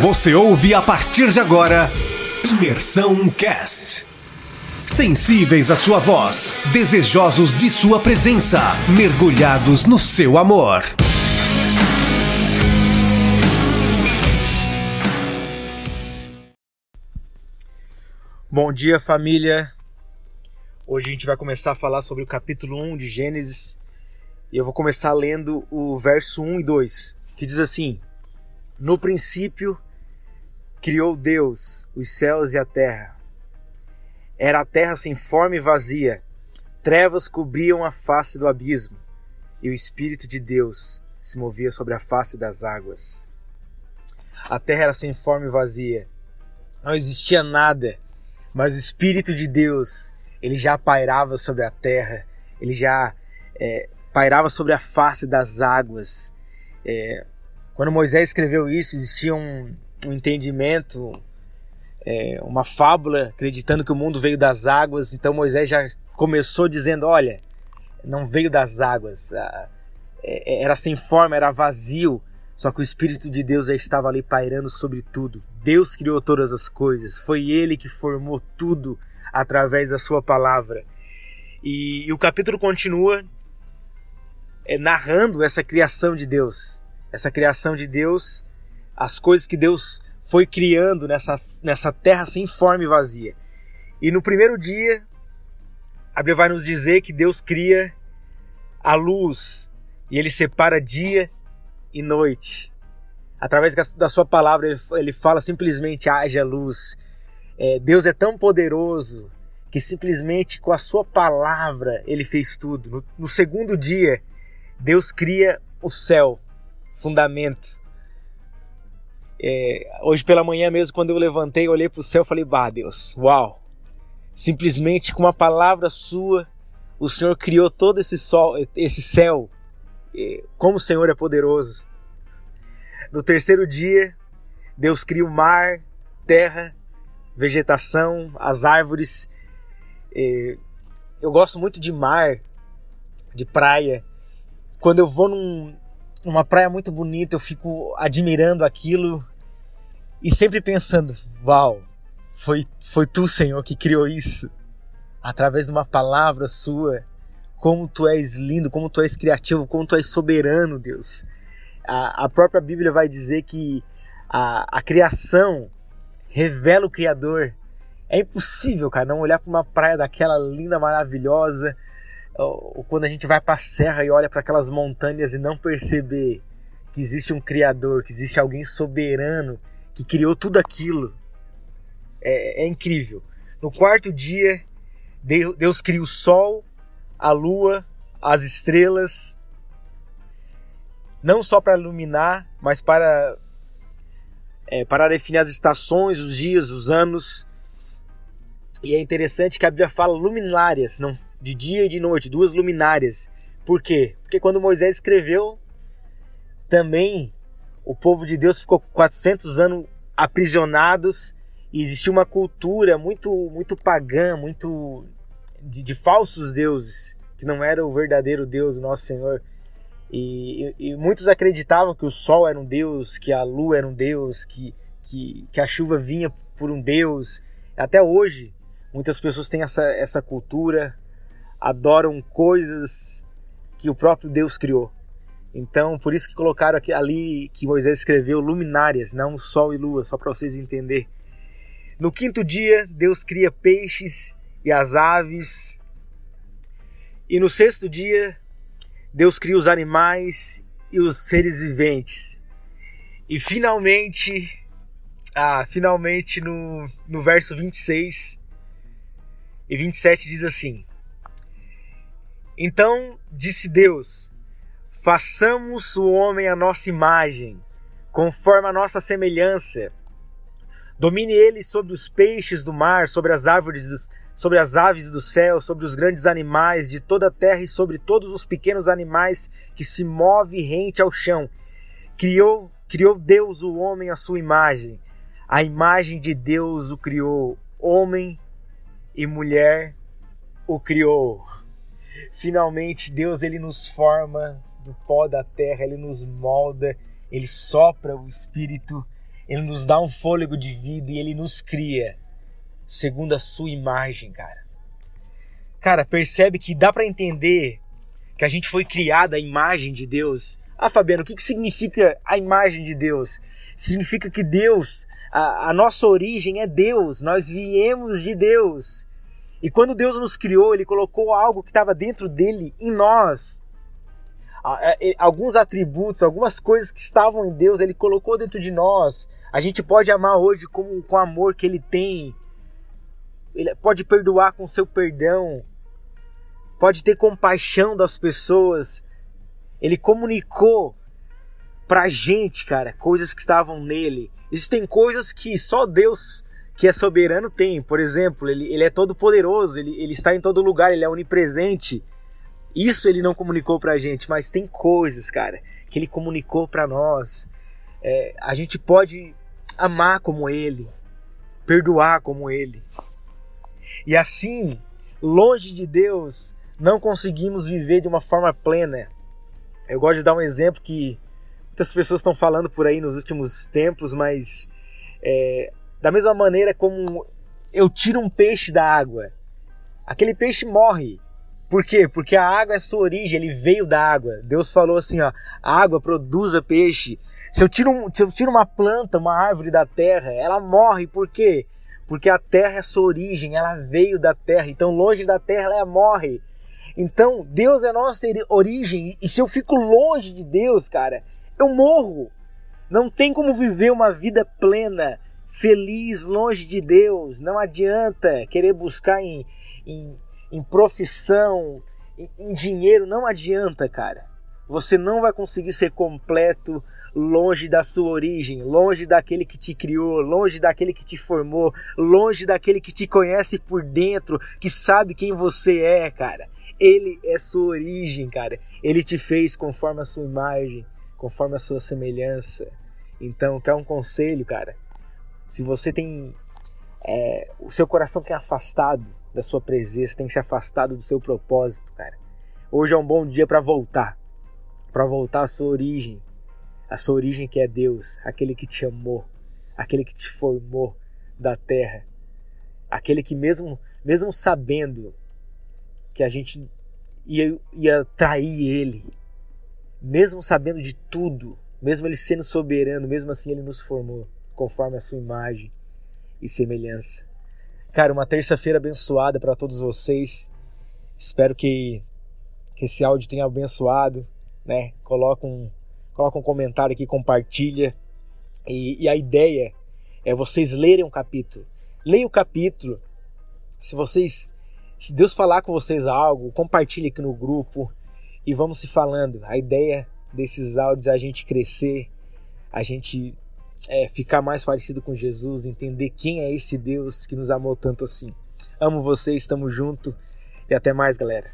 Você ouve a partir de agora Imersão Cast. Sensíveis à sua voz, desejosos de sua presença, mergulhados no seu amor. Bom dia, família. Hoje a gente vai começar a falar sobre o capítulo 1 de Gênesis. E eu vou começar lendo o verso 1 e 2, que diz assim: No princípio criou Deus os céus e a terra. Era a terra sem forma e vazia, trevas cobriam a face do abismo, e o Espírito de Deus se movia sobre a face das águas. A terra era sem forma e vazia, não existia nada, mas o Espírito de Deus ele já pairava sobre a terra, ele já é, pairava sobre a face das águas. É, quando Moisés escreveu isso, existia um, um entendimento, é, uma fábula, acreditando que o mundo veio das águas. Então Moisés já começou dizendo: Olha, não veio das águas, é, era sem forma, era vazio. Só que o Espírito de Deus já estava ali pairando sobre tudo. Deus criou todas as coisas, foi Ele que formou tudo através da sua palavra. E, e o capítulo continua é, narrando essa criação de Deus, essa criação de Deus, as coisas que Deus foi criando nessa, nessa terra sem forma e vazia. E no primeiro dia, a Bíblia vai nos dizer que Deus cria a luz e ele separa dia e noite. Através da sua palavra, ele fala simplesmente: haja luz. É, Deus é tão poderoso que simplesmente com a sua palavra ele fez tudo. No, no segundo dia, Deus cria o céu, fundamento. É, hoje pela manhã mesmo, quando eu levantei, olhei para o céu e falei: Bah, Deus, uau! Simplesmente com uma palavra sua, o Senhor criou todo esse sol, esse céu. Como o Senhor é poderoso. No terceiro dia, Deus cria o mar, terra vegetação, as árvores. Eu gosto muito de mar, de praia. Quando eu vou num, numa praia muito bonita, eu fico admirando aquilo e sempre pensando: Uau, foi, foi tu, Senhor, que criou isso através de uma palavra sua. Como tu és lindo, como tu és criativo, como tu és soberano, Deus. A, a própria Bíblia vai dizer que a, a criação revela o Criador. É impossível, cara, não olhar para uma praia daquela linda, maravilhosa, ou, quando a gente vai para a serra e olha para aquelas montanhas e não perceber que existe um Criador, que existe alguém soberano que criou tudo aquilo. É, é incrível. No quarto dia, Deus cria o sol, a lua, as estrelas, não só para iluminar, mas para é, para definir as estações, os dias, os anos. E é interessante que a Bíblia fala luminárias, não de dia e de noite, duas luminárias. Por quê? Porque quando Moisés escreveu, também o povo de Deus ficou 400 anos aprisionados e existia uma cultura muito muito pagã, muito de, de falsos deuses, que não era o verdadeiro Deus, o nosso Senhor. E, e, e, muitos acreditavam que o sol era um deus, que a lua era um deus, que, que, que a chuva vinha por um deus. Até hoje, muitas pessoas têm essa, essa cultura, adoram coisas que o próprio Deus criou. Então, por isso que colocaram aqui, ali que Moisés escreveu luminárias, não sol e lua, só para vocês entenderem. No quinto dia, Deus cria peixes e as aves. E no sexto dia, Deus cria os animais e os seres viventes. E finalmente, ah, finalmente no, no verso 26 e 27 diz assim: Então disse Deus: Façamos o homem à nossa imagem, conforme a nossa semelhança. Domine ele sobre os peixes do mar, sobre as árvores dos, sobre as aves do céu, sobre os grandes animais de toda a terra e sobre todos os pequenos animais que se movem rente ao chão. Criou, criou Deus o homem à sua imagem. A imagem de Deus o criou. Homem e mulher o criou. Finalmente Deus ele nos forma do pó da terra, ele nos molda, ele sopra o espírito Ele nos dá um fôlego de vida e ele nos cria segundo a sua imagem, cara. Cara, percebe que dá para entender que a gente foi criada à imagem de Deus. Ah, Fabiano, o que, que significa a imagem de Deus? Significa que Deus, a, a nossa origem é Deus, nós viemos de Deus. E quando Deus nos criou, Ele colocou algo que estava dentro dele em nós. Alguns atributos, algumas coisas que estavam em Deus, Ele colocou dentro de nós. A gente pode amar hoje com, com o amor que Ele tem. Ele pode perdoar com seu perdão. Pode ter compaixão das pessoas. Ele comunicou pra gente, cara, coisas que estavam nele. Existem coisas que só Deus, que é soberano, tem. Por exemplo, ele, ele é todo poderoso, ele, ele está em todo lugar, ele é onipresente. Isso ele não comunicou pra gente, mas tem coisas, cara, que ele comunicou pra nós. É, a gente pode amar como ele, perdoar como ele. E assim, longe de Deus, não conseguimos viver de uma forma plena. Eu gosto de dar um exemplo que muitas pessoas estão falando por aí nos últimos tempos, mas é, da mesma maneira como eu tiro um peixe da água, aquele peixe morre. Por quê? Porque a água é sua origem, ele veio da água. Deus falou assim, ó, a água produza peixe. Se eu tiro, se eu tiro uma planta, uma árvore da terra, ela morre. Por quê? Porque a terra é sua origem, ela veio da terra. Então, longe da terra, ela morre. Então, Deus é nossa origem. E se eu fico longe de Deus, cara, eu morro. Não tem como viver uma vida plena, feliz, longe de Deus. Não adianta querer buscar em, em, em profissão, em, em dinheiro. Não adianta, cara. Você não vai conseguir ser completo longe da sua origem, longe daquele que te criou, longe daquele que te formou, longe daquele que te conhece por dentro, que sabe quem você é, cara. Ele é sua origem, cara. Ele te fez conforme a sua imagem, conforme a sua semelhança. Então, quer um conselho, cara? Se você tem. É, o seu coração tem afastado da sua presença, tem se afastado do seu propósito, cara. Hoje é um bom dia para voltar. Para voltar à sua origem. A sua origem que é Deus, aquele que te amou, aquele que te formou da terra. Aquele que mesmo mesmo sabendo que a gente ia, ia trair ele, mesmo sabendo de tudo, mesmo ele sendo soberano, mesmo assim ele nos formou conforme a sua imagem e semelhança. Cara, uma terça-feira abençoada para todos vocês. Espero que, que esse áudio tenha abençoado, né? Coloca um, coloca um comentário aqui, compartilha. E, e a ideia é vocês lerem um capítulo. Leia o capítulo. Se vocês se Deus falar com vocês algo, compartilhe aqui no grupo e vamos se falando. A ideia desses áudios é a gente crescer, a gente é, ficar mais parecido com Jesus, entender quem é esse Deus que nos amou tanto assim. Amo vocês, estamos junto e até mais, galera.